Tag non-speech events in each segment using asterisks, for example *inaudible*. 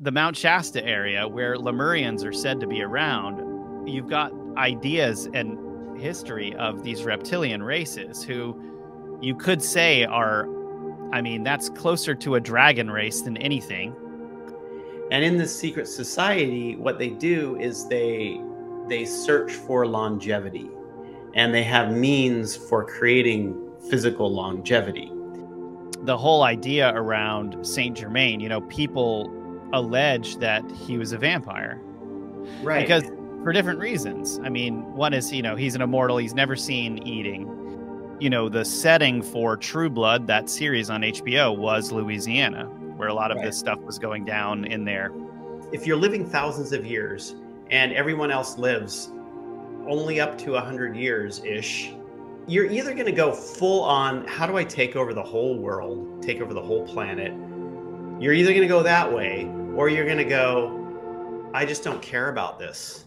the Mount Shasta area where Lemurians are said to be around, you've got ideas and history of these reptilian races who you could say are, I mean, that's closer to a dragon race than anything. And in this secret society, what they do is they they search for longevity and they have means for creating physical longevity. The whole idea around Saint Germain, you know, people allege that he was a vampire. Right. Because for different reasons. I mean, one is, you know, he's an immortal, he's never seen eating. You know, the setting for True Blood, that series on HBO, was Louisiana, where a lot of Right. this stuff was going down in there. if you're living thousands of years and everyone else lives only up to 100 years ish, you're either going to go full on, how do I take over the whole world, take over the whole planet? You're either going to go that way or you're going to go, I just don't care about this.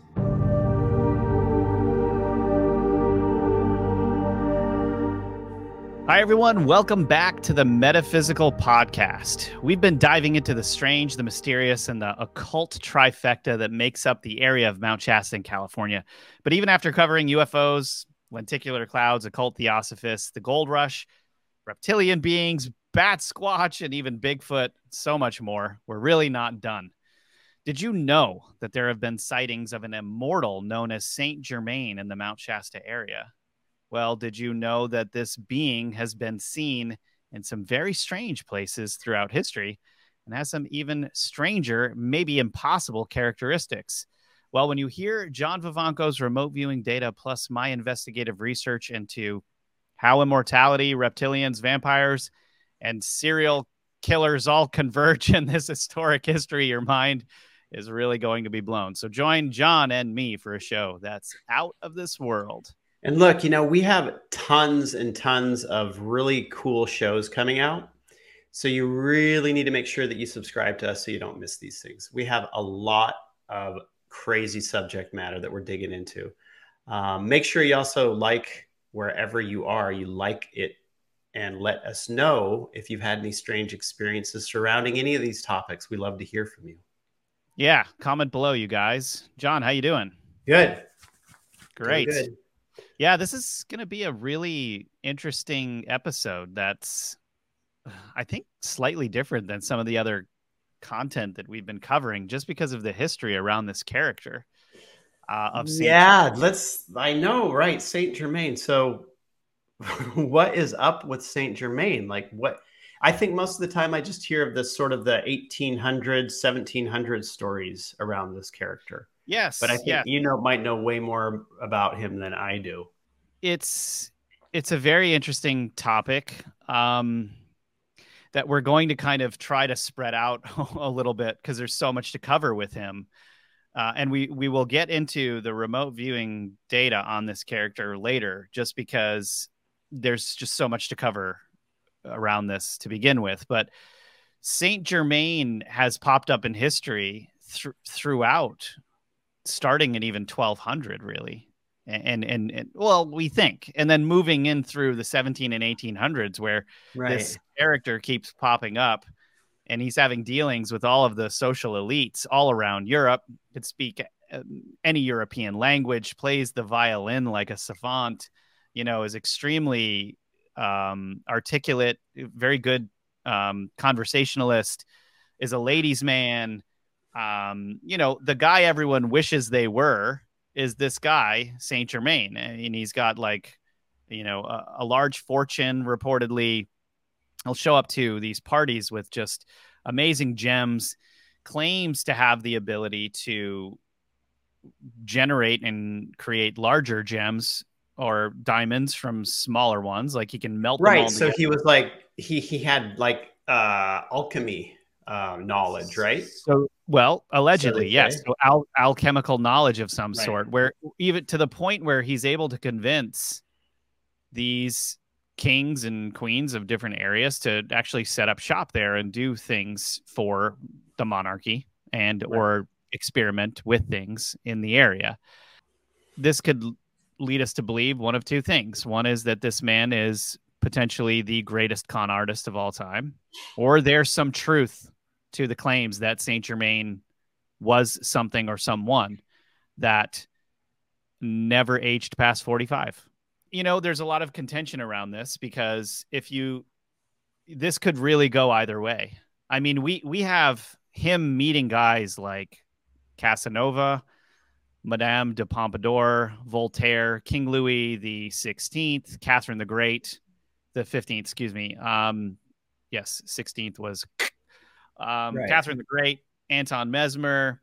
Hi, everyone. Welcome back to the Metaphysical Podcast. We've been diving into the strange, the mysterious, and the occult trifecta that makes up the area of Mount Shasta in California. But even after covering UFOs, lenticular clouds, occult theosophists, the gold rush, reptilian beings, Batsquatch, and even Bigfoot, so much more, we're really not done. Did you know that there have been sightings of an immortal known as Saint Germain in the Mount Shasta area? Well, did you know that this being has been seen in some very strange places throughout history and has some even stranger, maybe impossible characteristics? Well, when you hear John Vivanco's remote viewing data plus my investigative research into how immortality, reptilians, vampires, and serial killers all *laughs* converge in this historic history, your mind is really going to be blown. So join John and me for a show that's out of this world. And look, you know, we have tons and tons of really cool shows coming out. So you really need to make sure that you subscribe to us so you don't miss these things. We have a lot of crazy subject matter that we're digging into. Um, make sure you also like wherever you are, you like it and let us know if you've had any strange experiences surrounding any of these topics. We love to hear from you. Yeah, comment below, you guys. John, how you doing? Good. Great. Good. Yeah, this is going to be a really interesting episode. That's, *sighs* I think, slightly different than some of the other content that we've been covering, just because of the history around this character. Uh, of Saint yeah, let's. I know, right? Saint Germain. So, *laughs* what is up with Saint Germain? Like, what? I think most of the time I just hear of this sort of the 1800s, 1700s stories around this character. Yes, But I think yeah, you know might know way more about him than I do. it's it's a very interesting topic um, that we're going to kind of try to spread out *laughs* a little bit because there's so much to cover with him. Uh, and we we will get into the remote viewing data on this character later, just because there's just so much to cover around this to begin with. But Saint Germain has popped up in history thr throughout, starting in even 1200, really, and, and and well, we think, and then moving in through the 17 and 1800s, where Right. this character keeps popping up and he's having dealings with all of the social elites all around Europe, could speak uh, any European language, plays the violin like a savant, you know, is extremely um, articulate, very good um, conversationalist, is a ladies' man. Um, you know, the guy everyone wishes they were is this guy, Saint Germain. And he's got like, you know, a, a large fortune reportedly he'll show up to these parties with just amazing gems claims to have the ability to generate and create larger gems or diamonds from smaller ones like he can melt right. So together. he was like he he had like uh alchemy uh, knowledge, right? So, well, allegedly, they yes. say. So al- alchemical knowledge of some Right. sort, where even to the point where he's able to convince these kings and queens of different areas to actually set up shop there and do things for the monarchy and Right. or experiment with things in the area. This could lead us to believe one of two things. One is that this man is potentially the greatest con artist of all time, or there's some truth to the claims that Saint Germain was something or someone that never aged past 45. You know, there's a lot of contention around this because if you this could really go either way. I mean, we we have him meeting guys like Casanova, Madame de Pompadour, Voltaire, King Louis the 16th, Catherine the Great, the 15th, excuse me. Um, yes, 16th was *laughs* um, right. Catherine the Great, Anton Mesmer.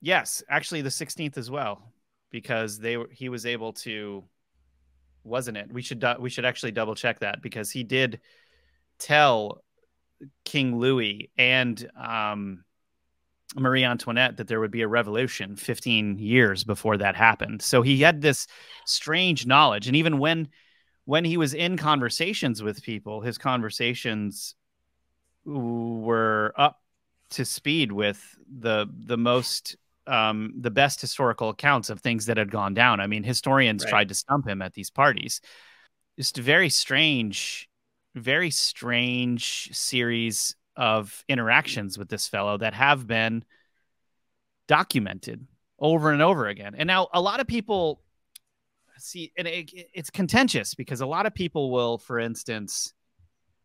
Yes, actually the 16th as well, because they were he was able to, wasn't it? We should we should actually double check that because he did tell King Louis and um, Marie Antoinette that there would be a revolution 15 years before that happened. So he had this strange knowledge. And even when when he was in conversations with people, his conversations were up to speed with the the most um, the best historical accounts of things that had gone down. I mean, historians right. tried to stump him at these parties. Just a very strange, very strange series of interactions with this fellow that have been documented over and over again. And now a lot of people see, and it, it's contentious because a lot of people will, for instance,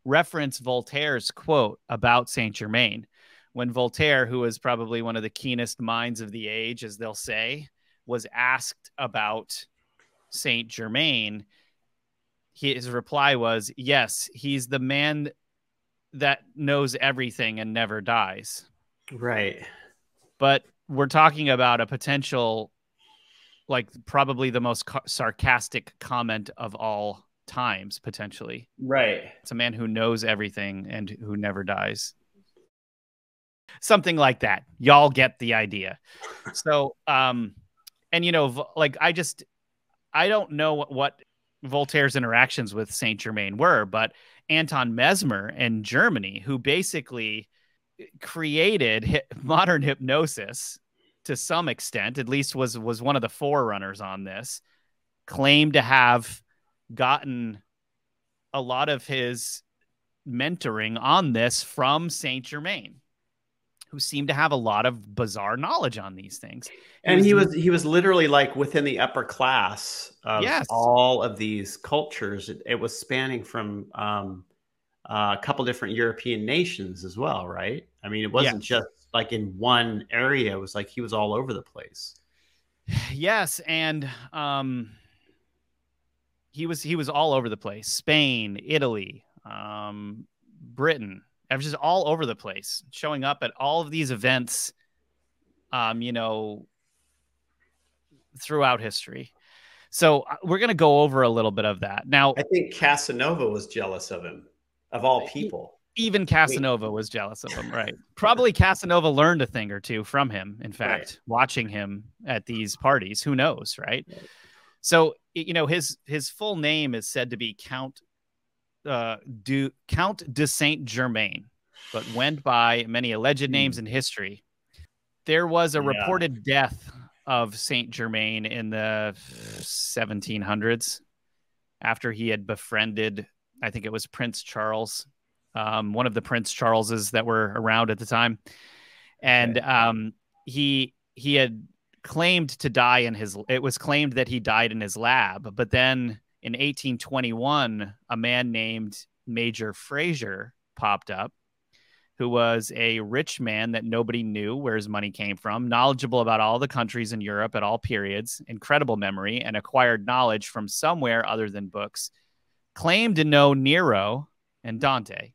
reference Voltaire's quote about Saint Germain when Voltaire, who was probably one of the keenest minds of the age, as they'll say, was asked about Saint Germain. His reply was, Yes, he's the man that knows everything and never dies. Right. But we're talking about a potential, like probably the most ca- sarcastic comment of all times, potentially. Right. It's a man who knows everything and who never dies. Something like that. Y'all get the idea. *laughs* so, um, and you know, like I just, I don't know what, what Voltaire's interactions with Saint Germain were, but Anton Mesmer in Germany, who basically created *laughs* modern hypnosis to some extent, at least was was one of the forerunners on this, claimed to have gotten a lot of his mentoring on this from Saint Germain who seemed to have a lot of bizarre knowledge on these things. And he was he was literally like within the upper class of yes. all of these cultures. It, it was spanning from um, uh, a couple different European nations as well, right? I mean, it wasn't just like in one area. It was like he was all over the place. *sighs* Yes, and um, he was he was all over the place. Spain, Italy, um, Britain, I was just all over the place, showing up at all of these events, um, you know, throughout history. So uh, we're going to go over a little bit of that. Now, I think Casanova was jealous of him, of all people. Even Casanova Wait. was jealous of him, right? Probably *laughs* Casanova learned a thing or two from him, in fact, right. watching him at these parties. Who knows, right? right? So, you know, his his full name is said to be Count uh, du, Count de Saint Germain, but went by many alleged hmm. names in history. There was a yeah. reported death of Saint Germain in the 1700s after he had befriended, I think it was Prince Charles, um, one of the Prince Charleses that were around at the time, and um, he he had claimed to die in his. It was claimed that he died in his lab, but then in 1821, a man named Major Fraser popped up, who was a rich man that nobody knew where his money came from, knowledgeable about all the countries in Europe at all periods, incredible memory, and acquired knowledge from somewhere other than books, claimed to know Nero and Dante.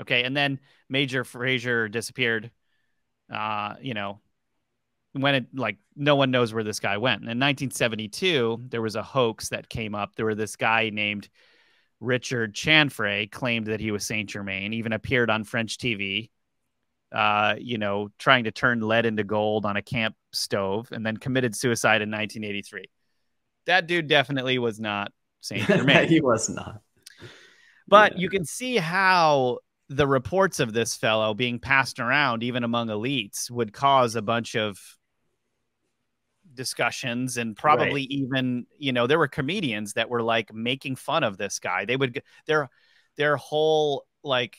Okay, and then Major Fraser disappeared. Uh, you know, when it like no one knows where this guy went. In 1972, there was a hoax that came up. There was this guy named Richard Chanfray claimed that he was Saint Germain, even appeared on French TV, uh, you know, trying to turn lead into gold on a camp stove, and then committed suicide in 1983. That dude definitely was not Saint Germain. *laughs* he was not. But yeah. you can see how the reports of this fellow being passed around, even among elites, would cause a bunch of discussions and probably right. even you know there were comedians that were like making fun of this guy they would their their whole like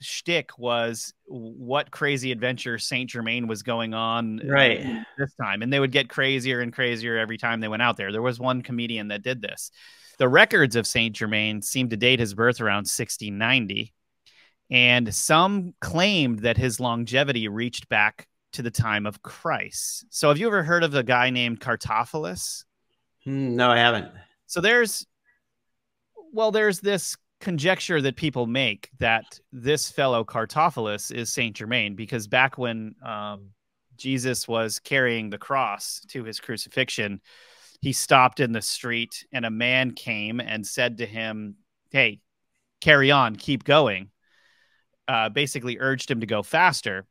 shtick was what crazy adventure Saint Germain was going on uh, right this time, and they would get crazier and crazier every time they went out there. There was one comedian that did this. The records of Saint Germain seem to date his birth around 1690, and some claimed that his longevity reached back to the time of Christ. So, have you ever heard of a guy named Cartaphilus? Hmm, no, I haven't. So there's, well, there's this conjecture that people make that this fellow Cartaphilus is Saint Germain because back when um, Jesus was carrying the cross to his crucifixion, he stopped in the street and a man came and said to him, Hey, carry on, keep going. Uh, basically urged him to go faster.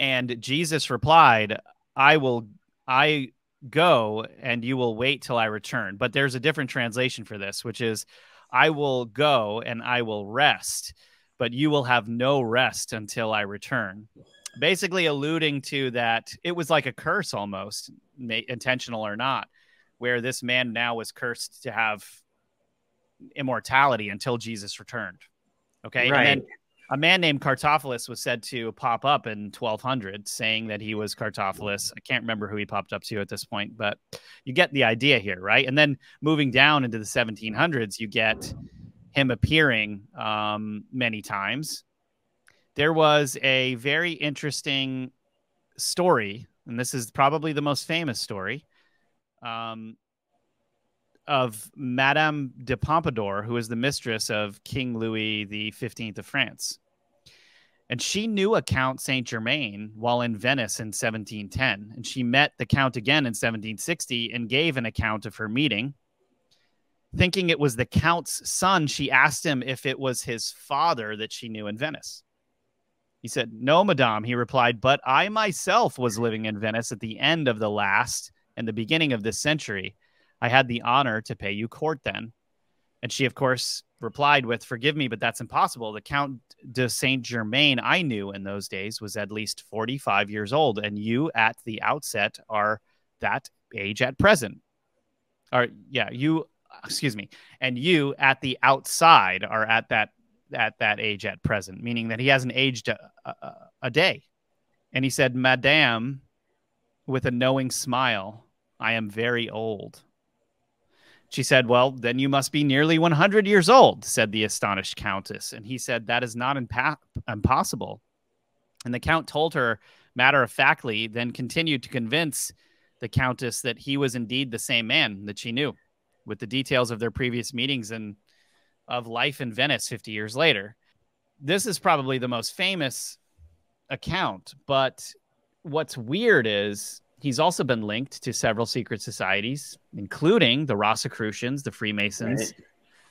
And Jesus replied, I will, I go and you will wait till I return. But there's a different translation for this, which is, I will go and I will rest, but you will have no rest until I return. Basically, alluding to that it was like a curse almost, intentional or not, where this man now was cursed to have immortality until Jesus returned. Okay. Right. And then a man named Cartaphilus was said to pop up in 1200 saying that he was Cartaphilus. I can't remember who he popped up to at this point, but you get the idea here, right? And then moving down into the 1700s, you get him appearing um, many times. There was a very interesting story, and this is probably the most famous story. Um, of Madame de Pompadour, who was the mistress of King Louis the Fifteenth of France. And she knew a Count Saint Germain while in Venice in 1710. And she met the Count again in 1760 and gave an account of her meeting. Thinking it was the Count's son, she asked him if it was his father that she knew in Venice. He said, No, madame, he replied, but I myself was living in Venice at the end of the last and the beginning of this century I had the honor to pay you court then. And she, of course, replied with, Forgive me, but that's impossible. The Count de Saint Germain I knew in those days was at least 45 years old, and you at the outset are that age at present. Or, yeah, you, excuse me, and you at the outside are at that at that age at present, meaning that he hasn't aged a, a, a day. And he said, Madame, with a knowing smile, I am very old. She said, Well, then you must be nearly 100 years old, said the astonished countess. And he said, That is not impa- impossible. And the count told her, matter of factly, then continued to convince the countess that he was indeed the same man that she knew, with the details of their previous meetings and of life in Venice 50 years later. This is probably the most famous account, but what's weird is he's also been linked to several secret societies, including the Rosicrucians, the Freemasons,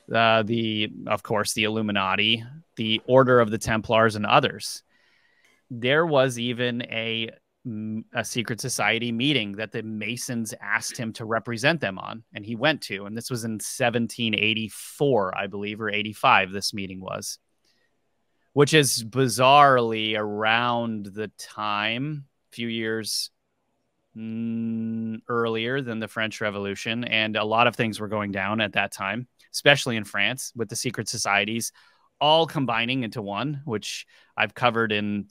right. uh, the of course the Illuminati, the Order of the Templars, and others. There was even a a secret society meeting that the Masons asked him to represent them on, and he went to. And this was in 1784, I believe, or 85. This meeting was, which is bizarrely around the time, a few years earlier than the French Revolution, and a lot of things were going down at that time, especially in France with the secret societies all combining into one, which I've covered in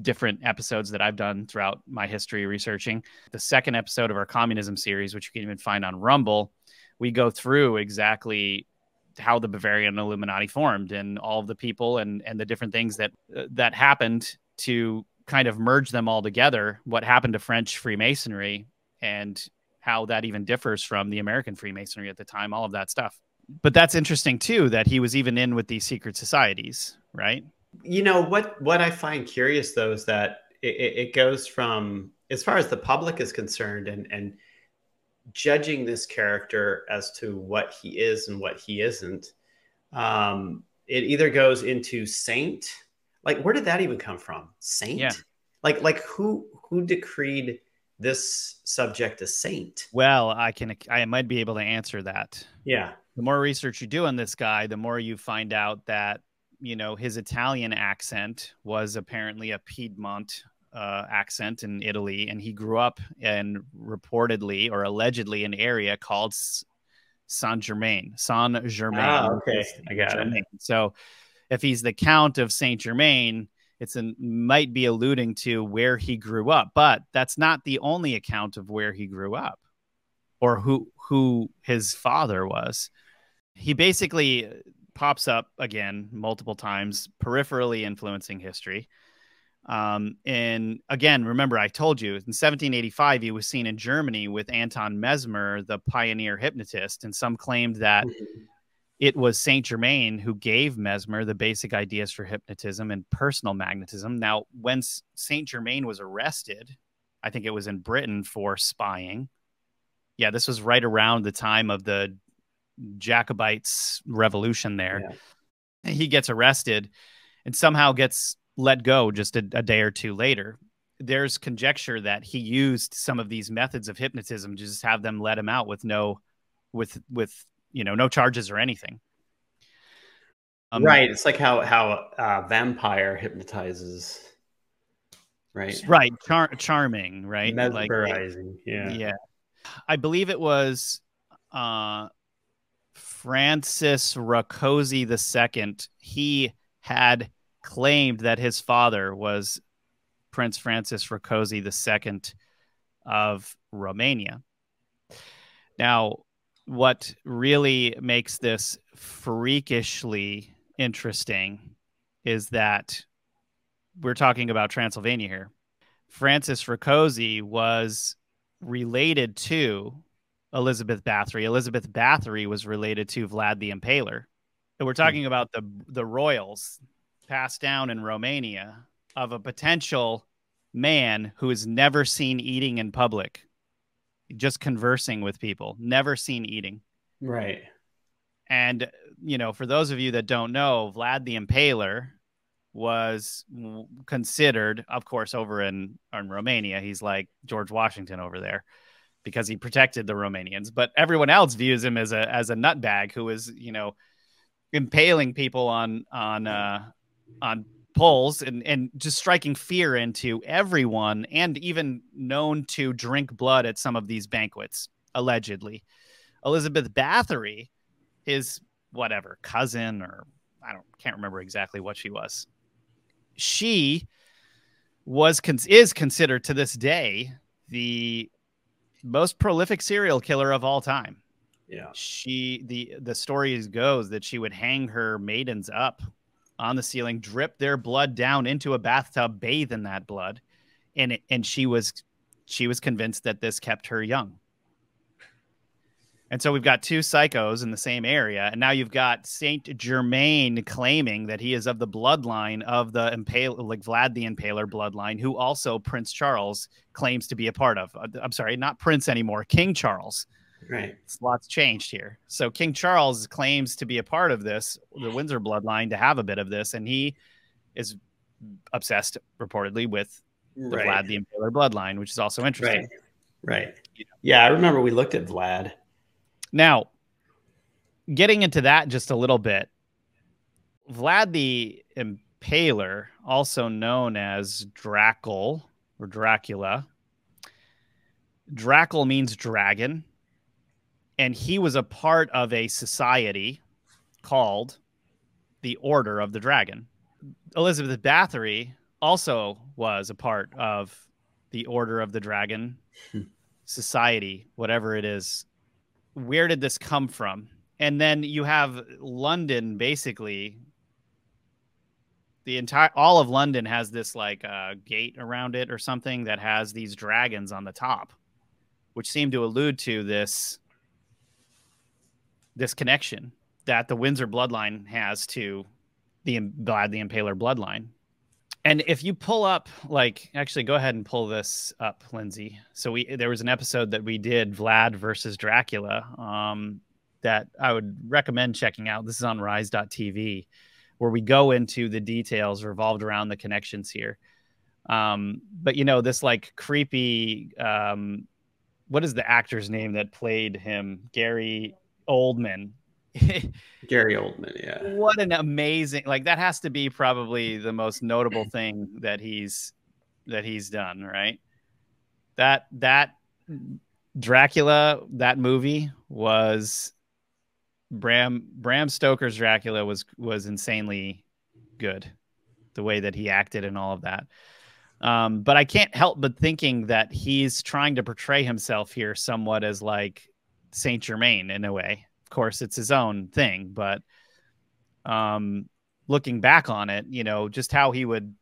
different episodes that I've done throughout my history researching. The second episode of our communism series, which you can even find on Rumble, we go through exactly how the Bavarian Illuminati formed and all of the people and and the different things that uh, that happened to kind of merge them all together, what happened to French Freemasonry and how that even differs from the American Freemasonry at the time, all of that stuff. But that's interesting too that he was even in with these secret societies, right? You know what what I find curious though is that it, it goes from as far as the public is concerned and and judging this character as to what he is and what he isn't. Um, it either goes into saint like where did that even come from? Saint? Yeah. like like who who decreed this subject a saint? Well i can i might be able to answer that. Yeah. The more research you do on this guy the more you find out that you know his italian accent was apparently a piedmont uh, accent in italy and he grew up in reportedly or allegedly an area called saint germain saint germain ah, okay. I got germain. it so if he's the Count of Saint Germain, it's an, might be alluding to where he grew up, but that's not the only account of where he grew up or who who his father was. He basically pops up again multiple times, peripherally influencing history. Um, and again, remember, I told you in 1785, he was seen in Germany with Anton Mesmer, the pioneer hypnotist. And some claimed that mm-hmm. It was Saint Germain who gave Mesmer the basic ideas for hypnotism and personal magnetism. Now, when Saint Germain was arrested, I think it was in Britain for spying. Yeah, this was right around the time of the Jacobites revolution there. Yeah. He gets arrested and somehow gets let go just a, a day or two later. There's conjecture that he used some of these methods of hypnotism to just have them let him out with no, with with you know no charges or anything. Um, right. It's like how how uh, vampire hypnotizes. Right. Right. Char- charming. Right. Mesmerizing. Like, yeah. Yeah. I believe it was uh, Francis Rakoczy II. He had claimed that his father was Prince Francis Rakoczy II of Romania. Now, what really makes this freakishly interesting is that we're talking about Transylvania here. Francis Rakoczy was related to Elizabeth Bathory. Elizabeth Bathory was related to Vlad the Impaler. And we're talking hmm. about the the royals, passed down in Romania of a potential man who is never seen eating in public, just conversing with people, never seen eating. Right. And, you know, for those of you that don't know, Vlad the Impaler was considered, of course, over in, in Romania. He's like George Washington over there because he protected the Romanians. But everyone else views him as a as a nutbag who is, you know, impaling people on on uh, on poles and, and just striking fear into everyone and even known to drink blood at some of these banquets, allegedly. Elizabeth Bathory, his whatever cousin or I don't can't remember exactly what she was. She was is considered to this day the most prolific serial killer of all time. Yeah. She the the story goes that she would hang her maidens up on the ceiling, drip their blood down into a bathtub, bathe in that blood, and it, and she was she was convinced that this kept her young. And so we've got two psychos in the same area, and now you've got Saint Germain claiming that he is of the bloodline of the impale, like Vlad the Impaler bloodline, who also Prince Charles claims to be a part of. Uh, I'm sorry, not Prince anymore, King Charles. Right. Lots changed here. So King Charles claims to be a part of this, the *sighs* Windsor bloodline, to have a bit of this, and he is obsessed reportedly with the right. Vlad the Impaler bloodline, which is also interesting. Right. Right. Yeah, I remember we looked at Vlad. Now, getting into that just a little bit, Vlad the Impaler, also known as Dracul or Dracula. Dracul means dragon and he was a part of a society called the Order of the Dragon. Elizabeth Bathory also was a part of the Order of the Dragon hmm. society, whatever it is. Where did this come from? And then you have London basically the entire all of London has this like uh, gate around it or something that has these dragons on the top, which seem to allude to this this connection that the Windsor bloodline has to the Vlad the Impaler bloodline. And if you pull up, like, actually, go ahead and pull this up, Lindsay. So we there was an episode that we did Vlad versus Dracula um, that I would recommend checking out. This is on Rise.tv, where we go into the details revolved around the connections here. Um, but you know, this like creepy, um, what is the actor's name that played him? Gary Oldman. *laughs* Gary Oldman, yeah. What an amazing like that has to be probably the most notable thing that he's that he's done, right? That that Dracula, that movie was Bram Bram Stoker's Dracula was was insanely good, the way that he acted and all of that. Um, but I can't help but thinking that he's trying to portray himself here somewhat as like Saint Germain in a way. Of course, it's his own thing, but um, looking back on it, you know, just how he would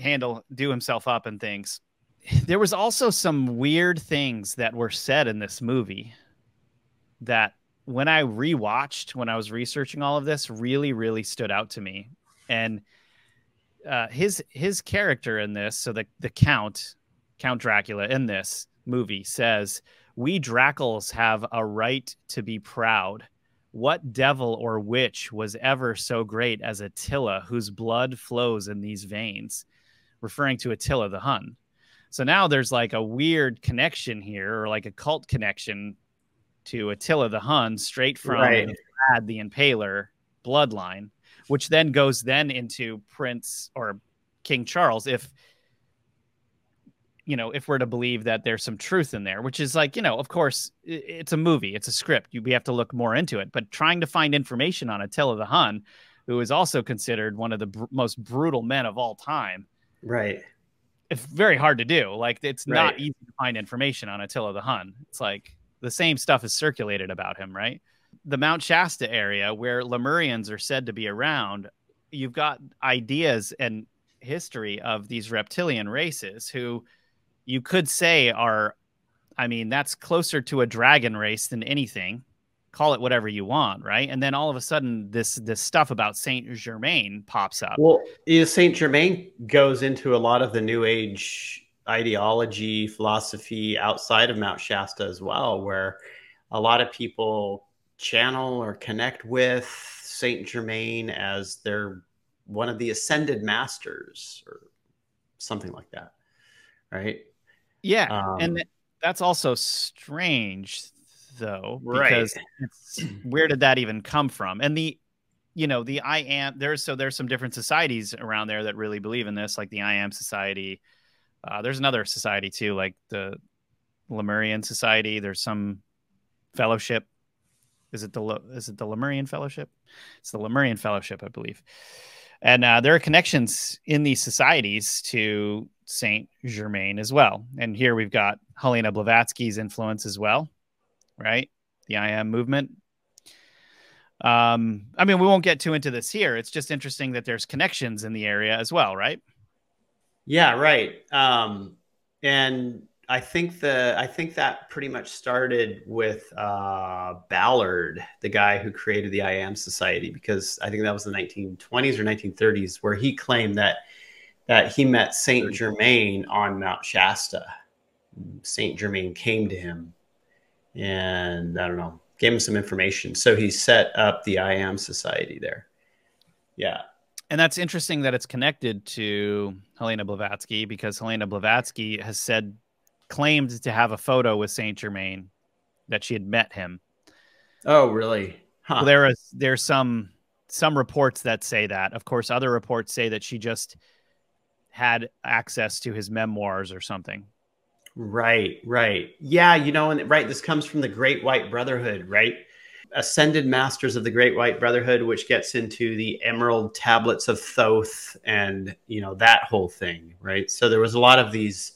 handle, do himself up and things. *sighs* There was also some weird things that were said in this movie that when I rewatched when I was researching all of this really, really stood out to me. And uh, his his character in this, so the the Count, Count Dracula in this movie says, "We Dracula have a right to be proud. What devil or witch was ever so great as Attila, whose blood flows in these veins?" Referring to Attila the Hun. So now there's like a weird connection here, or like a cult connection to Attila the Hun, straight from Right. Vlad the Impaler bloodline which then goes then into Prince or King Charles if you know if we're to believe that there's some truth in there which is like you know of course it's a movie it's a script you, we have to look more into it but trying to find information on Attila the Hun who is also considered one of the br- most brutal men of all time Right. it's very hard to do like it's not easy to find information on Attila the Hun it's like the same stuff is circulated about him right the Mount Shasta area where Lemurians are said to be around, you've got ideas and history of these reptilian races who you could say are, I mean, that's closer to a dragon race than anything. Call it whatever you want, right? And then all of a sudden, this this stuff about Saint Germain pops up. Well, Saint Germain goes into a lot of the New Age ideology, philosophy outside of Mount Shasta as well, where a lot of people channel or connect with Saint Germain as their one of the ascended masters or something like that, right? Yeah, Um, and that's also strange, though, Right. where did that even come from? And the you know the i am there's so there's some different societies around there that really believe in this like the i am society. Uh, there's another society too like the lemurian society. There's some fellowship. Is it the is it the lemurian fellowship? It's the lemurian fellowship i believe and uh, there are connections in these societies to saint germain as well and here we've got helena blavatsky's influence as well right the i am movement um, I mean, we won't get too into this here. It's just interesting that there's connections in the area as well, right? Yeah, right. Um, and I think the I think that pretty much started with uh, Ballard, the guy who created the I Am Society, because I think that was the 1920s or 1930s, where he claimed that that he met Saint Germain on Mount Shasta. Saint Germain came to him, and I don't know, gave him some information. So he set up the I Am Society there. Yeah. And that's interesting that it's connected to Helena Blavatsky because Helena Blavatsky has said, claimed to have a photo with Saint Germain that she had met him. Oh, really? Huh. Well, there is there's some some reports that say that. Of course, other reports say that she just had access to his memoirs or something. Right, right. Yeah, you know, and right, this comes from the Great White Brotherhood, right? Ascended Masters of the Great White Brotherhood, which gets into the Emerald Tablets of Thoth and, you know, that whole thing, right? So there was a lot of these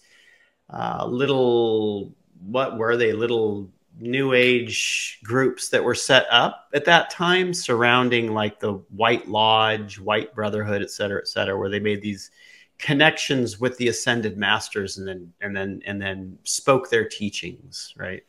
uh, little, what were they? Little New Age groups that were set up at that time surrounding like the White Lodge, White Brotherhood, et cetera, et cetera, where they made these connections with the ascended masters and then and then and then spoke their teachings right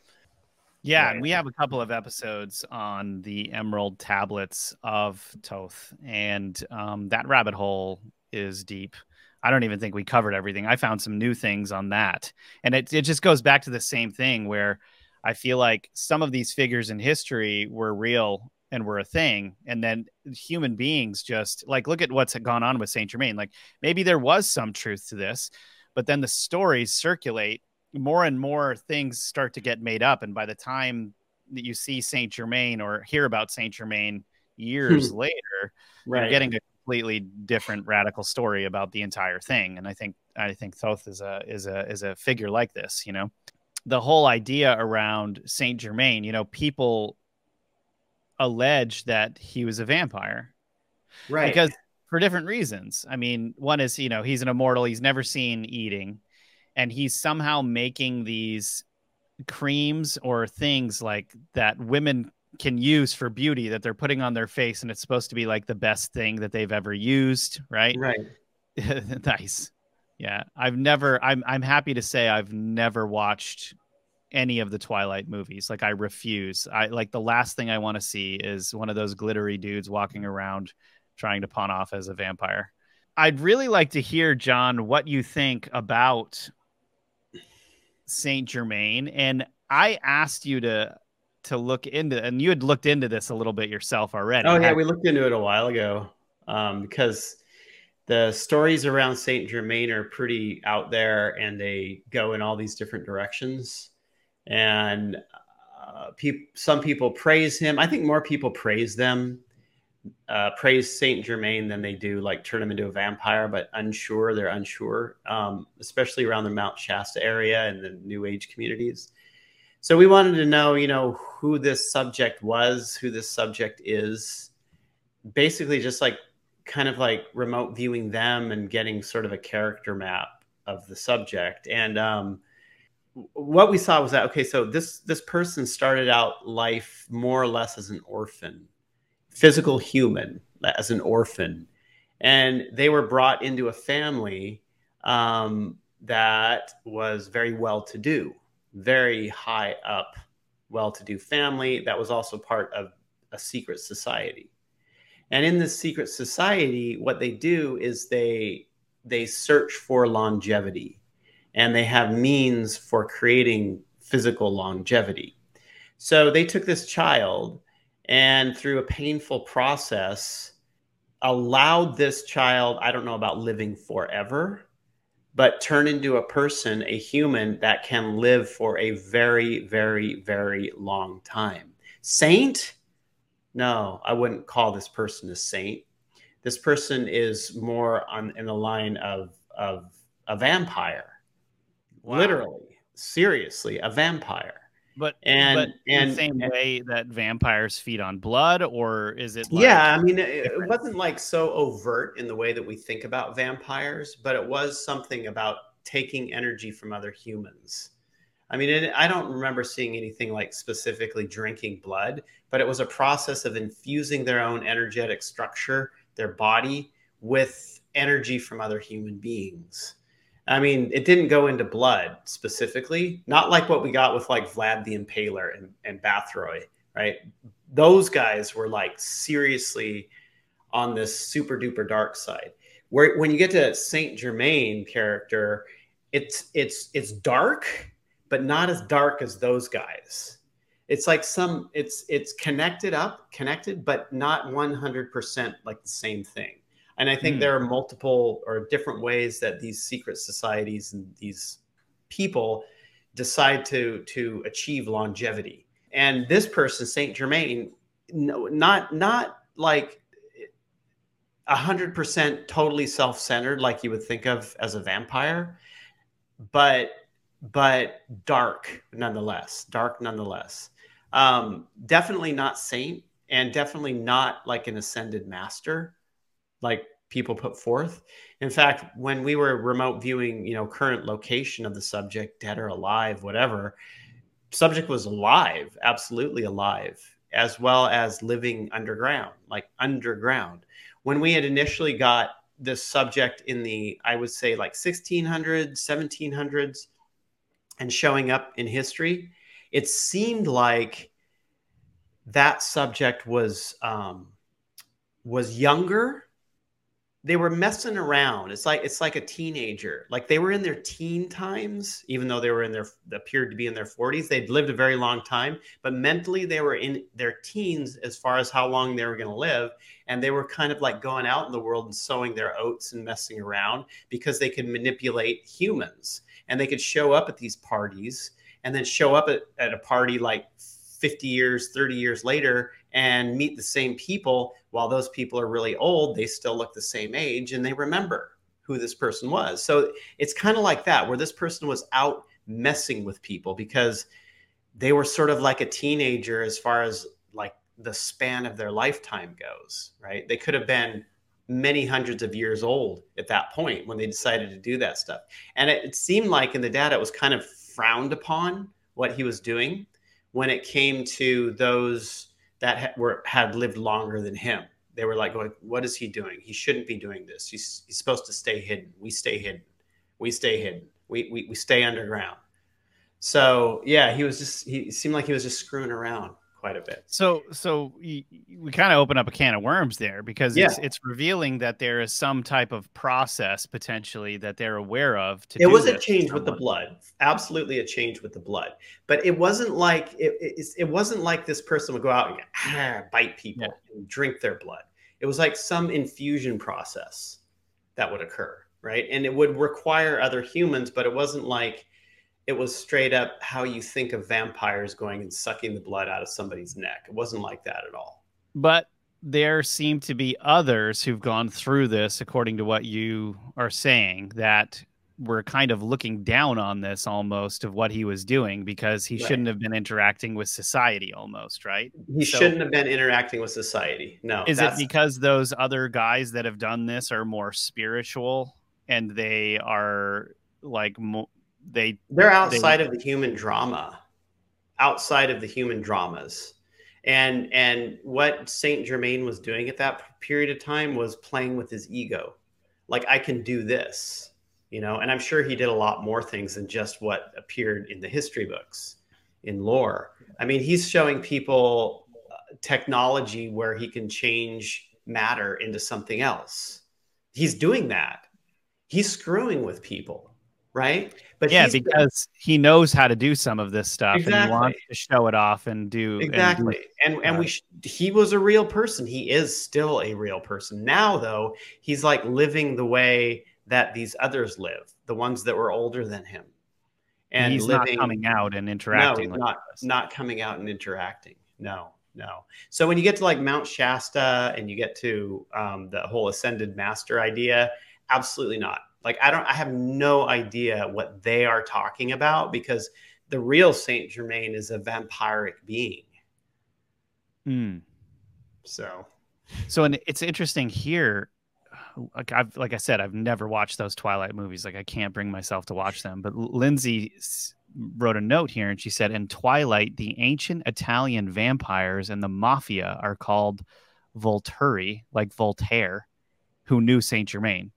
Yeah, Right. and we have a couple of episodes on the Emerald Tablets of Thoth, and um, that rabbit hole is deep. I don't even think we covered everything. I found some new things on that, and it it just goes back to the same thing where I feel like some of these figures in history were real and were a thing, and then human beings just like look at what's gone on with Saint Germain. Like maybe there was some truth to this, but then the stories circulate. More and more things start to get made up. And by the time that you see saint germain or hear about saint germain years hmm. later you're getting a completely different radical story about the entire thing. And i think i think thoth is a is a is a figure like this you know? The whole idea around saint germain you know people allege that he was a vampire. Right. Because for different reasons. I mean, one is, you know, he's an immortal, he's never seen eating, and he's somehow making these creams or things like that women can use for beauty that they're putting on their face and it's supposed to be like the best thing that they've ever used, right? Right. *laughs* nice. Yeah, I've never I'm I'm happy to say I've never watched any of the Twilight movies. Like I refuse. I like the last thing I want to see is one of those glittery dudes walking around trying to pawn off as a vampire. I'd really like to hear, John, what you think about Saint Germain. And I asked you to to look into, and you had looked into this a little bit yourself already. Oh yeah, we looked into it a while ago um, because the stories around Saint Germain are pretty out there, and they go in all these different directions. And uh, pe- some people praise him. I think more people praise them uh, praise Saint Germain than they do like turn him into a vampire, but unsure. They're unsure, um, especially around the Mount Shasta area and the New Age communities. So we wanted to know, you know, who this subject was, who this subject is. Basically, just like kind of like remote viewing them and getting sort of a character map of the subject. And um, what we saw was that okay, so this this person started out life more or less as an orphan physical human as an orphan. And they were brought into a family um, that was very well to do, very high up, well to do family that was also part of a secret society. And in this secret society, what they do is they they search for longevity and they have means for creating physical longevity. So they took this child and through a painful process allowed this child i don't know about living forever but turn into a person a human that can live for a very very very long time. Saint? No i wouldn't call this person a saint. This person is more on in the line of of a vampire. Wow. literally seriously a vampire but and but and the same and, way that vampires feed on blood, or is it? Like yeah, I mean, it, it, wasn't like so overt in the way that we think about vampires, but it was something about taking energy from other humans. I mean, it, I don't remember seeing anything like specifically drinking blood, but it was a process of infusing their own energetic structure, their body, with energy from other human beings. I mean, it didn't go into blood specifically, not like what we got with like Vlad the Impaler and, and Bathory, right? Those guys were like seriously on this super duper dark side. Where when you get to Saint Germain character, it's it's it's dark, but not as dark as those guys. It's like some it's it's connected up, connected, but not 100% like the same thing. And I think mm. there are multiple or different ways that these secret societies and these people decide to to achieve longevity. And this person, Saint Germain, no, not not like a hundred percent totally self-centered, like you would think of as a vampire, but but dark nonetheless. Dark nonetheless. Um, definitely not saint, and definitely not like an ascended master like people put forth. In fact, when we were remote viewing, you know, current location of the subject, dead or alive, whatever, subject was alive, absolutely alive, as well as living underground, like underground. When we had initially got this subject in the, I would say like 1600s, 1700s, and showing up in history, it seemed like that subject was um, was younger they were messing around. It's like it's like a teenager. Like they were in their teen times, even though they were in their appeared to be in their 40s. They'd lived a very long time, but mentally they were in their teens as far as how long they were going to live. And they were kind of like going out in the world and sowing their oats and messing around because they could manipulate humans and they could show up at these parties and then show up at, at a party like 50 years, 30 years later and meet the same people while those people are really old they still look the same age and they remember who this person was so it's kind of like that where this person was out messing with people because they were sort of like a teenager as far as like the span of their lifetime goes right they could have been many hundreds of years old at that point when they decided to do that stuff. And it, it seemed like in the data it was kind of frowned upon what he was doing when it came to those that ha- were had lived longer than him. They were like, going, "What is he doing? He shouldn't be doing this. He's, he's supposed to stay hidden. We stay hidden. We stay hidden. We, we we stay underground." So yeah, he was just he seemed like he was just screwing around quite a bit. So, so we, we kind of open up a can of worms there because Yeah. it's, it's revealing that there is some type of process potentially that they're aware of. To It was a change with the blood, absolutely a change with the blood. But it wasn't like it, it, it wasn't like this person would go out and ah, bite people and drink their blood. It was like some infusion process that would occur, right? And it would require other humans, but it wasn't like it was straight up how you think of vampires going and sucking the blood out of somebody's neck. It wasn't like that at all. But there seem to be others who've gone through this, according to what you are saying, that were kind of looking down on this almost of what he was doing because he Right. shouldn't have been interacting with society almost, right? He So- shouldn't have been interacting with society. No. Is it because those other guys that have done this are more spiritual and they are like mo- they they're outside of the human drama outside of the human dramas. And and what saint germain was doing at that period of time was playing with his ego. Like i can do this you know? And i'm sure he did a lot more things than just what appeared in the history books in lore. I mean he's showing people uh, technology where he can change matter into something else. He's doing that. He's screwing with people right? But yeah because he knows how to do some of this stuff and he Exactly. wants to show it off and do and do- exactly. And and, we sh- he was a real person. He is still a real person. Now though he's like living the way that these others live the ones that were older than him. And he's living not coming out and interacting he's like not this. not coming out and interacting. No no. So when you get to like mount shasta and you get to um, the whole ascended master idea absolutely not like i don't i have no idea what they are talking about because the real saint germain is a vampiric being Mm. so So and it's interesting here. Like I've like I said, I've never watched those Twilight movies. Like I can't bring myself to watch them. But Lindsay wrote a note here, and she said, "In Twilight, the ancient Italian vampires and the mafia are called Volturi, like Voltaire, who knew Saint Germain."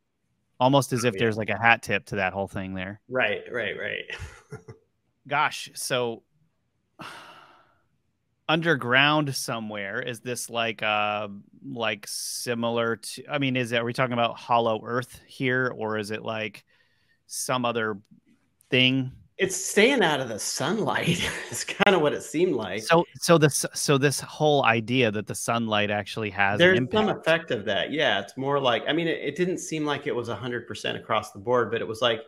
Almost as if Yeah. there's like a hat tip to that whole thing there. right right right *laughs* Gosh, so underground somewhere is this like uh like similar to i mean is it are we talking about hollow earth here or is it like some other thing it's staying out of the sunlight. *laughs* It's kind of what it seemed like. So so this so this whole idea that the sunlight actually has there's some effect of that yeah. It's more like i mean it, it didn't seem like it was 100% across the board but it was like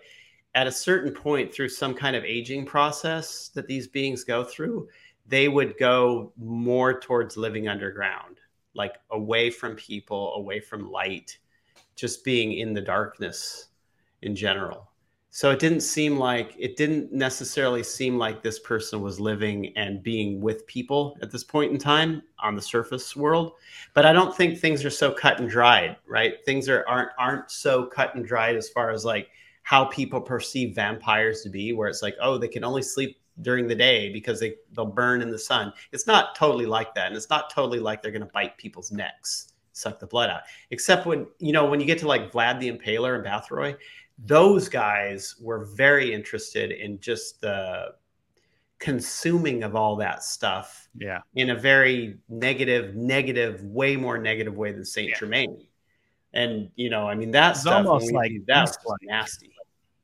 at a certain point through some kind of aging process that these beings go through they would go more towards living underground like away from people away from light just being in the darkness in general so it didn't seem like it didn't necessarily seem like this person was living and being with people at this point in time on the surface world but I don't think things are so cut and dried, right? Things are aren't aren't so cut and dried as far as like how people perceive vampires to be, where it's like, oh, they can only sleep during the day because they they'll burn in the sun. It's not totally like that, and it's not totally like they're gonna bite people's necks, suck the blood out. Except when you know when you get to like Vlad the Impaler and Bathory, those guys were very interested in just the consuming of all that stuff yeah in a very negative, negative, way more negative way than Saint Yeah. Germain. And you know, I mean that's stuff almost like do that was nasty.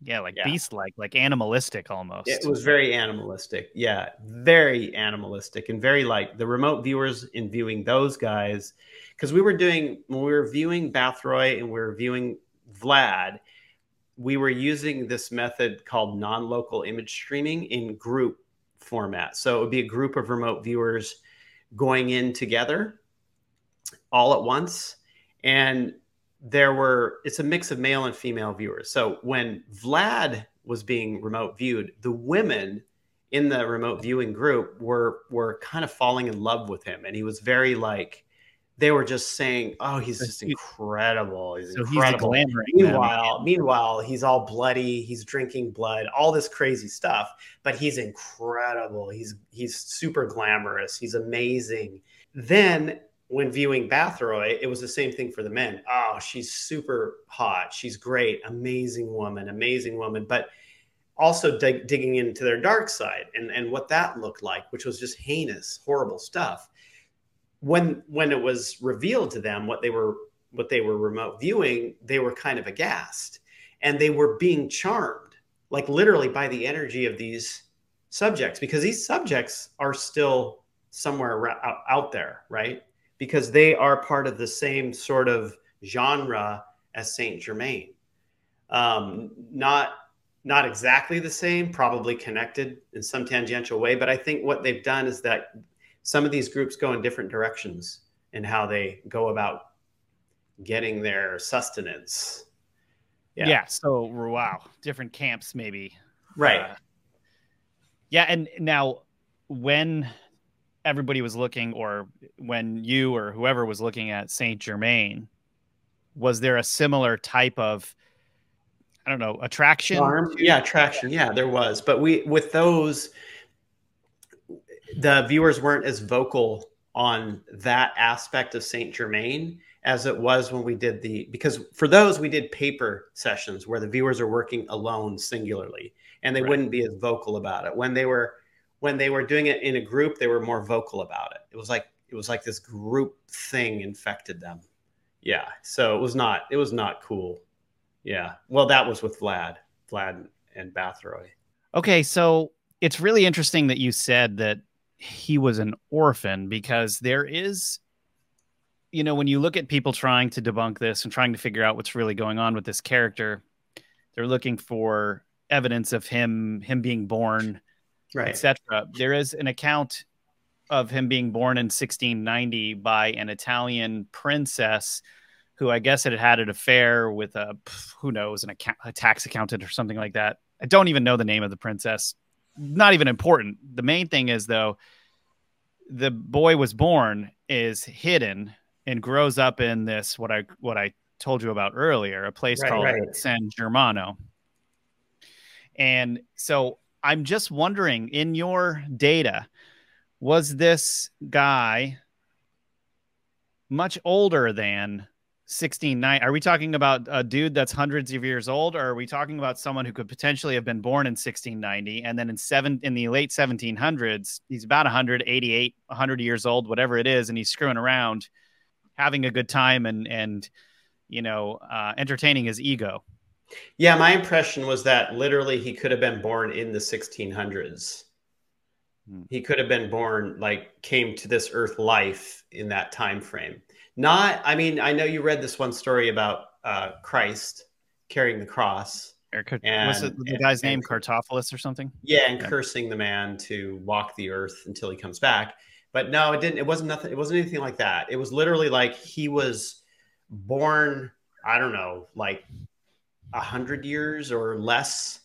yeah like Yeah. beast like like animalistic almost It was very animalistic. Yeah, very animalistic and very like the remote viewers in viewing those guys because we were doing when we were viewing Bathory and we were viewing Vlad, we were using this method called non-local image streaming in group format. So it would be a group of remote viewers going in together all at once and there were it's a mix of male and female viewers. So when Vlad was being remote viewed, the women in the remote viewing group were were kind of falling in love with him and he was very like they were just saying, "Oh, he's just incredible. He's so incredible." He's meanwhile, them. meanwhile, he's all bloody. He's drinking blood. All this crazy stuff, but he's incredible. He's he's super glamorous. He's amazing. Then when viewing Bathory, it was the same thing for the men. Oh, she's super hot. She's great. Amazing woman. Amazing woman. But also dig- digging into their dark side and, and what that looked like, which was just heinous, horrible stuff when when it was revealed to them what they were what they were remote viewing, they were kind of aghast and they were being charmed, like literally by the energy of these subjects, because these subjects are still somewhere out there, right? Because they are part of the same sort of genre as Saint Germain. Um, not not exactly the same, probably connected in some tangential way, but I think what they've done is that some of these groups go in different directions in how they go about getting their sustenance. Yeah. yeah so wow, different camps maybe. Right. Uh, yeah, and now when everybody was looking, or when you or whoever was looking at Saint Germain, was there a similar type of I don't know attraction? Yeah, attraction. Yeah, there was. But we with those the viewers weren't as vocal on that aspect of Saint Germain as it was when we did the because for those we did paper sessions where the viewers are working alone singularly and they right. wouldn't be as vocal about it. When they were when they were doing it in a group they were more vocal about it. It was like it was like this group thing infected them. Yeah. So it was not it was not cool. Yeah. Well that was with vlad vlad and bathory. Okay. So it's really interesting that you said that he was an orphan because there is you know when you look at people trying to debunk this and trying to figure out what's really going on with this character they're looking for evidence of him him being born right. etc there is an account of him being born in 1690 by an italian princess who i guess had had an affair with a who knows an account, a tax accountant or something like that. I don't even know the name of the princess not even important. The main thing is though, the boy was born is hidden and grows up in this what I what I told you about earlier, a place right, called right. San Germano. And so I'm just wondering in your data, was this guy much older than 1690 are we talking about a dude that's hundreds of years old or are we talking about someone who could potentially have been born in 1690 and then in seven in the late 1700s he's about 188 100 years old whatever it is and he's screwing around having a good time and and you know uh, entertaining his ego? Yeah my impression was that literally he could have been born in the 1600s hmm. he could have been born like came to this earth life in that time frame not, I mean, I know you read this one story about uh, Christ carrying the cross. Or, and, was it the guy's and, name Cartaphilus or something? Yeah, and yeah. cursing the man to walk the earth until he comes back. But no, it didn't. It wasn't nothing. It wasn't anything like that. It was literally like he was born. I don't know, like a hundred years or less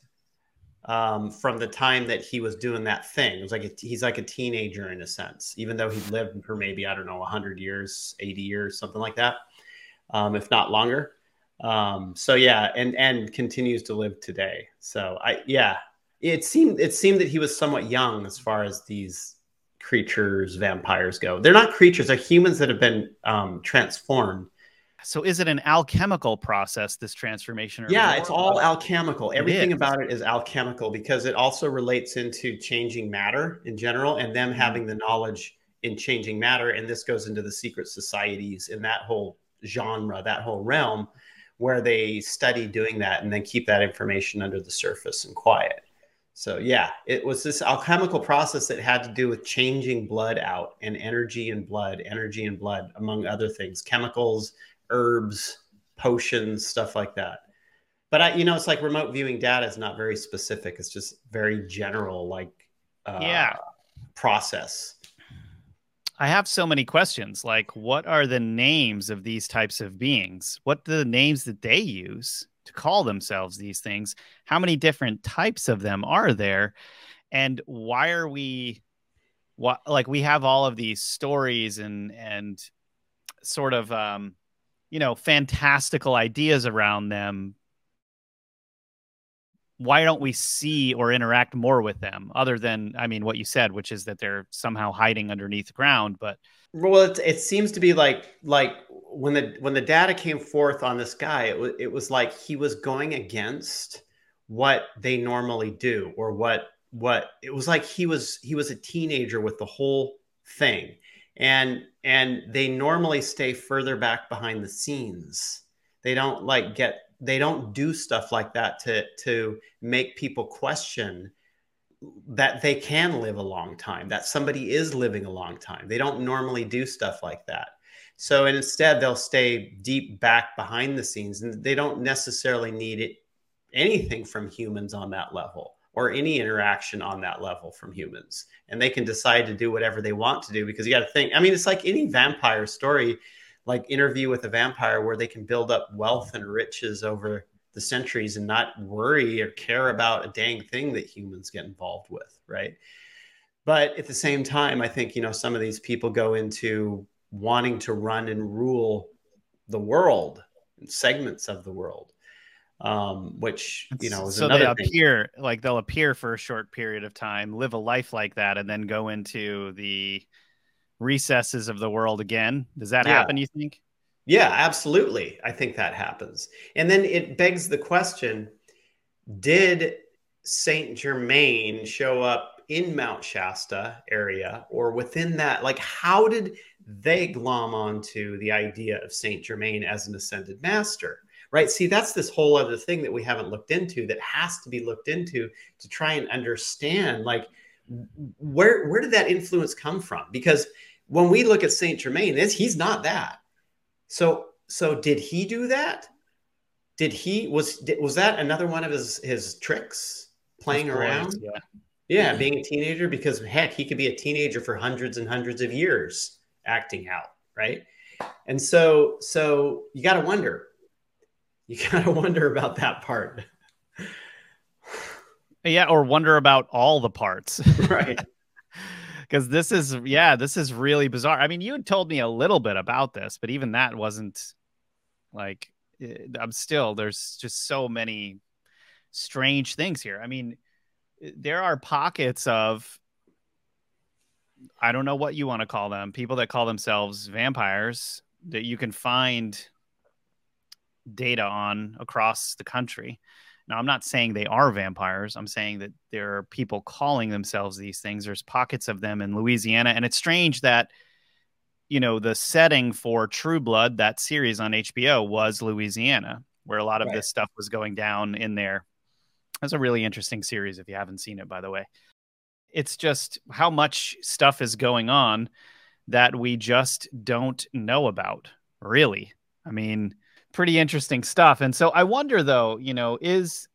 um, from the time that he was doing that thing. It was like a, he's like a teenager in a sense, even though he lived for maybe I don't know 100 years, 80 years, something like that, um, if not longer. Um, so yeah, and and continues to live today. So I yeah, it seemed it seemed that he was somewhat young as far as these creatures, vampires go. They're not creatures; they're humans that have been um, transformed so is it an alchemical process, this transformation? yeah, it's all alchemical. Everything about it is alchemical because it also relates into changing matter in general and them mm-hmm. having the knowledge in changing matter. And this goes into the secret societies in that whole genre, that whole realm where they study doing that and then keep that information under the surface and quiet. So yeah, it was this alchemical process that had to do with changing blood out and energy and blood, energy and blood, among other things, chemicals, herbs, potions, stuff like that. But I, you know, it's like remote viewing data is not very specific. It's just very general, like uh, yeah, process. I have so many questions. Like, what are the names of these types of beings? What the names that they use to call themselves these things? How many different types of them are there? And why are we what like we have all of these stories and and sort of um, you know fantastical ideas around them why don't we see or interact more with them? Other than i mean what you said which is that they're somehow hiding underneath the ground but well it, it seems to be like like when the when the data came forth on this guy it was it was like he was going against what they normally do or what what it was like he was he was a teenager with the whole thing and and they normally stay further back behind the scenes. They don't like get they don't do stuff like that to to make people question that they can live a long time that somebody is living a long time. They don't normally do stuff like that. So instead they'll stay deep back behind the scenes and they don't necessarily need it, anything from humans on that level or any interaction on that level from humans. And they can decide to do whatever they want to do because you got to think i mean it's like any vampire story like interview with a vampire where they can build up wealth and riches over the centuries and not worry or care about a dang thing that humans get involved with right? But at the same time i think you know some of these people go into wanting to run and rule the world and segments of the world um, which you know so they appear thing. like they'll appear for a short period of time live a life like that and then go into the recesses of the world again. Does that yeah. happen, you think? Yeah, absolutely. I think that happens. And then it begs the question Did Saint Germain show up in Mount Shasta area or within that? Like, how did they glom onto the idea of Saint Germain as an ascended master? Right. See, that's this whole other thing that we haven't looked into that has to be looked into to try and understand, like, where where did that influence come from? Because when we look at Saint Germain, he's not that. So so did he do that? Did he was was that another one of his his tricks playing around? Yeah. Yeah, being a teenager because heck, he could be a teenager for hundreds and hundreds of years acting out, right? And so so you got to wonder. You kind of *laughs* wonder about that part. Yeah, or wonder about all the parts. *laughs* right. Because this is, yeah, this is really bizarre. I mean, you had told me a little bit about this, but even that wasn't like, eh, I'm still, there's just so many strange things here. I mean, eh, there are pockets of, I don't know what you want to call them, people that call themselves vampires that you can find data on across the country. Now, I'm not saying they are vampires. I'm saying that there are people calling themselves these things. There's pockets of them in Louisiana. And it's strange that, you know, the setting for True Blood, that series on HBO, was Louisiana, where a lot of right. this stuff was going down in there. That's a really interesting series if you haven't seen it, by the way. It's just how much stuff is going on that we just don't know about, really. I mean, pretty interesting stuff. And so I wonder though, you know, is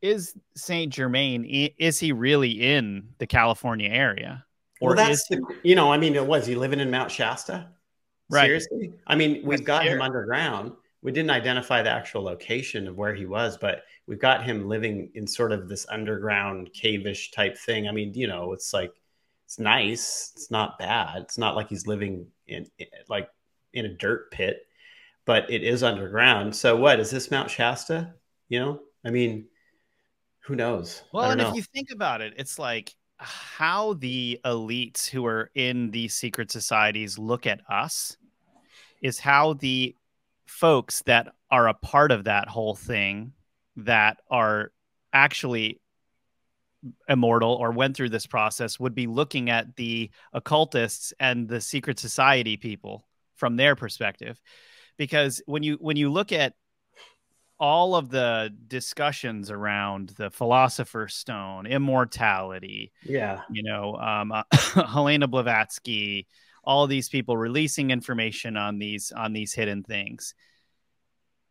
is Saint Germain is he really in the California area? Or well, that's is, the, you know, I mean, it was he living in Mount Shasta? Right. Seriously? I mean, we've got him underground. We didn't identify the actual location of where he was, but we've got him living in sort of this underground cave-ish type thing. I mean, you know, it's like it's nice. It's not bad. It's not like he's living in like in a dirt pit but it is underground. So what is this Mount Shasta? You know, I mean, who knows? Well, and know. if you think about it, it's like how the elites who are in these secret societies look at us is how the folks that are a part of that whole thing that are actually immortal or went through this process would be looking at the occultists and the secret society people from their perspective because when you when you look at all of the discussions around the philosopher's stone immortality yeah. you know um, uh, *laughs* helena blavatsky all these people releasing information on these on these hidden things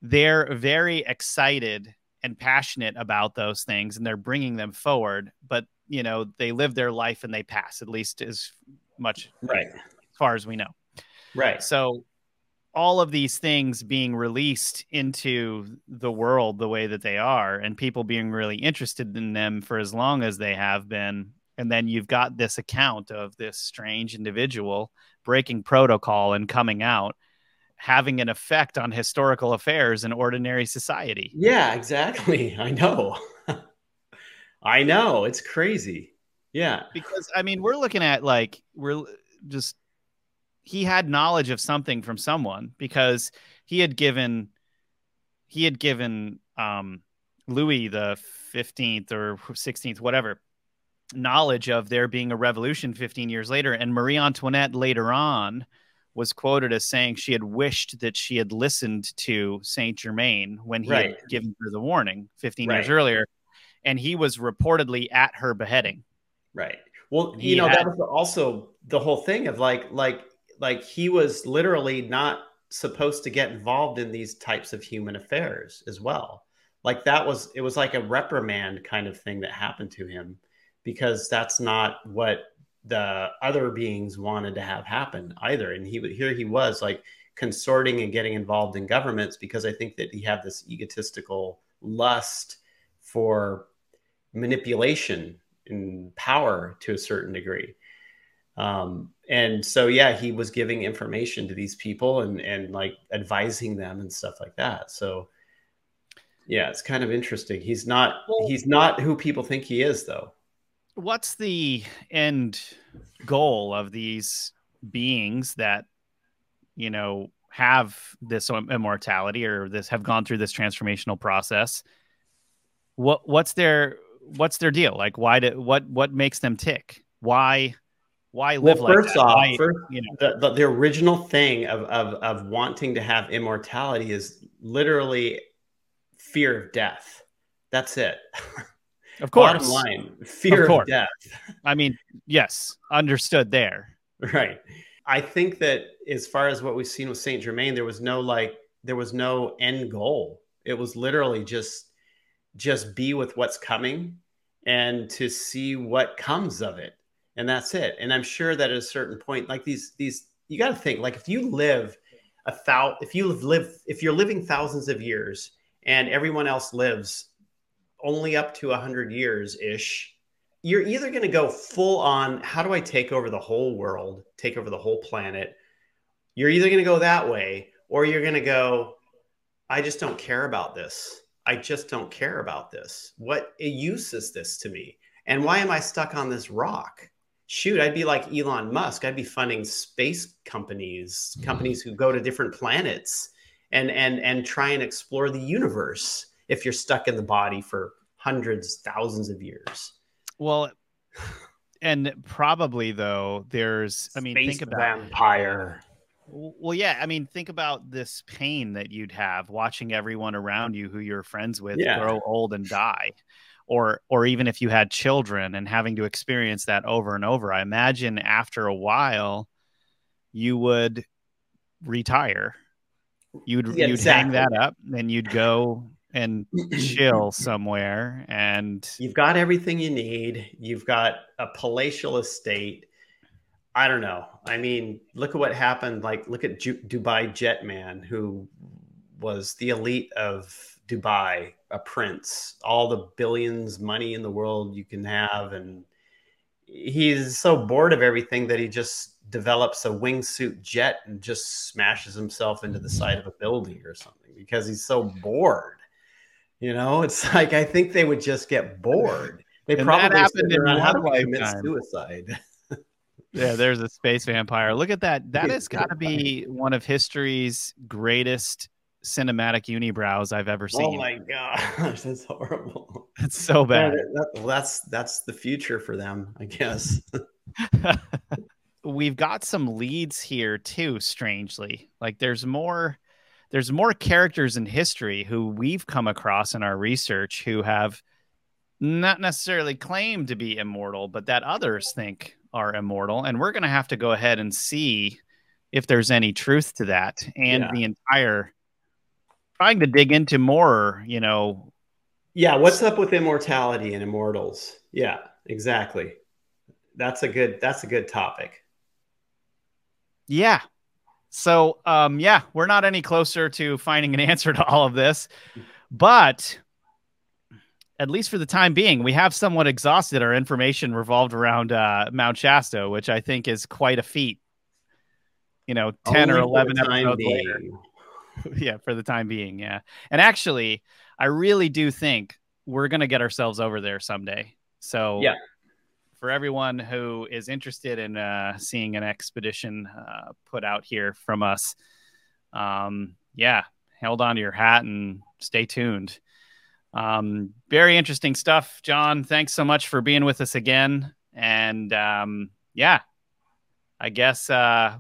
they're very excited and passionate about those things and they're bringing them forward but you know they live their life and they pass at least as much right. as far as we know. Right. So all of these things being released into the world the way that they are and people being really interested in them for as long as they have been and then you've got this account of this strange individual breaking protocol and coming out having an effect on historical affairs in ordinary society. Yeah, exactly. *laughs* I know. *laughs* I know. It's crazy. Yeah. Because I mean, we're looking at like we're just he had knowledge of something from someone because he had given he had given um Louis the 15th or 16th whatever knowledge of there being a revolution 15 years later and Marie Antoinette later on was quoted as saying she had wished that she had listened to Saint Germain when he right. had given her the warning 15 right. years earlier and he was reportedly at her beheading right well you know had, that was also the whole thing of like like like he was literally not supposed to get involved in these types of human affairs as well. Like that was it was like a reprimand kind of thing that happened to him because that's not what the other beings wanted to have happen either. And he here he was like consorting and getting involved in governments because i think that he had this egotistical lust for manipulation and power to a certain degree. Um, and so yeah he was giving information to these people and and like advising them and stuff like that. So yeah it's kind of interesting. He's not he's not who people think he is though. What's the end goal of these beings that you know have this immortality or this have gone through this transformational process? What what's their what's their deal? Like why do what what makes them tick? Why why live well, first like off why, first, you know the, the, the original thing of, of of wanting to have immortality is literally fear of death that's it Of *laughs* course. Bottom line, fear of, of death. I mean, yes, understood there. *laughs* Right. I think that as far as what we've seen with Saint Germain, there was no like there was no end goal. It was literally just just be with what's coming and to see what comes of it. And that's it. And I'm sure that at a certain point, like these these you got to think like if you live a thousand if you live if you're living thousands of years and everyone else lives only up to 100 years ish, you're either going to go full on, how do I take over the whole world, take over the whole planet? You're either going to go that way, or you're going to go, I just don't care about this. I just don't care about this. What use is this to me? And why am I stuck on this rock? Shoot, I'd be like Elon Musk. I'd be funding space companies, mm-hmm. companies who go to different planets and and and try and explore the universe if you're stuck in the body for hundreds, thousands of years. Well, and probably though, there's, I mean, Space think about vampire. Well, yeah, I mean, think about this pain that you'd have watching everyone around you who you're friends with yeah. grow old and die. Or, or even if you had children and having to experience that over and over, I imagine after a while, you would retire. You'd yeah, you'd exactly. hang that up, and you'd go and chill *clears throat* somewhere and you've got everything you need you've got a palatial estate i don't know i mean look at what happened like look at Ju- dubai jetman who was the elite of dubai a prince all the billions money in the world you can have and he's so bored of everything that he just develops a wingsuit jet and just smashes himself into the side of a building or something because he's so bored you know, it's *laughs* like I think they would just get bored. They and probably happened in to commit suicide. yeah, there's a space vampire. Look at that. *laughs* That has got to be one of history's greatest cinematic unibrows I've ever oh seen. Oh my gosh, *laughs* that's horrible. *laughs* It's so bad. Yeah, that, well, that's that's the future for them, I guess. *laughs* We've got some leads here too, strangely. Like there's more there's more characters in history who we've come across in our research who have not necessarily claimed to be immortal, but that others think are immortal. And we're going to have to go ahead and see if there's any truth to that and yeah. the entire trying to dig into more, you know. Yeah, what's up with immortality and immortals? Yeah, exactly. That's a good that's a good topic. Yeah, so, um, yeah, we're not any closer to finding an *laughs* answer to all of this, but at least for the time being, we have somewhat exhausted our information revolved around uh, Mount Shasta, which I think is quite a feat. you know, 10 Only or 11 time episodes being. *laughs* yeah, for the time being. Yeah. And actually, I really do think we're going to get ourselves over there someday. So, Yeah. for everyone who is interested in uh, seeing an expedition uh, put out here from us, um, yeah, held on to your hat and stay tuned. Um, very interesting stuff, John. Thanks so much for being with us again. And um, yeah, I guess uh,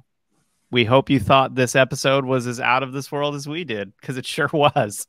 we hope you thought this episode was as out of this world as we did, because it sure was.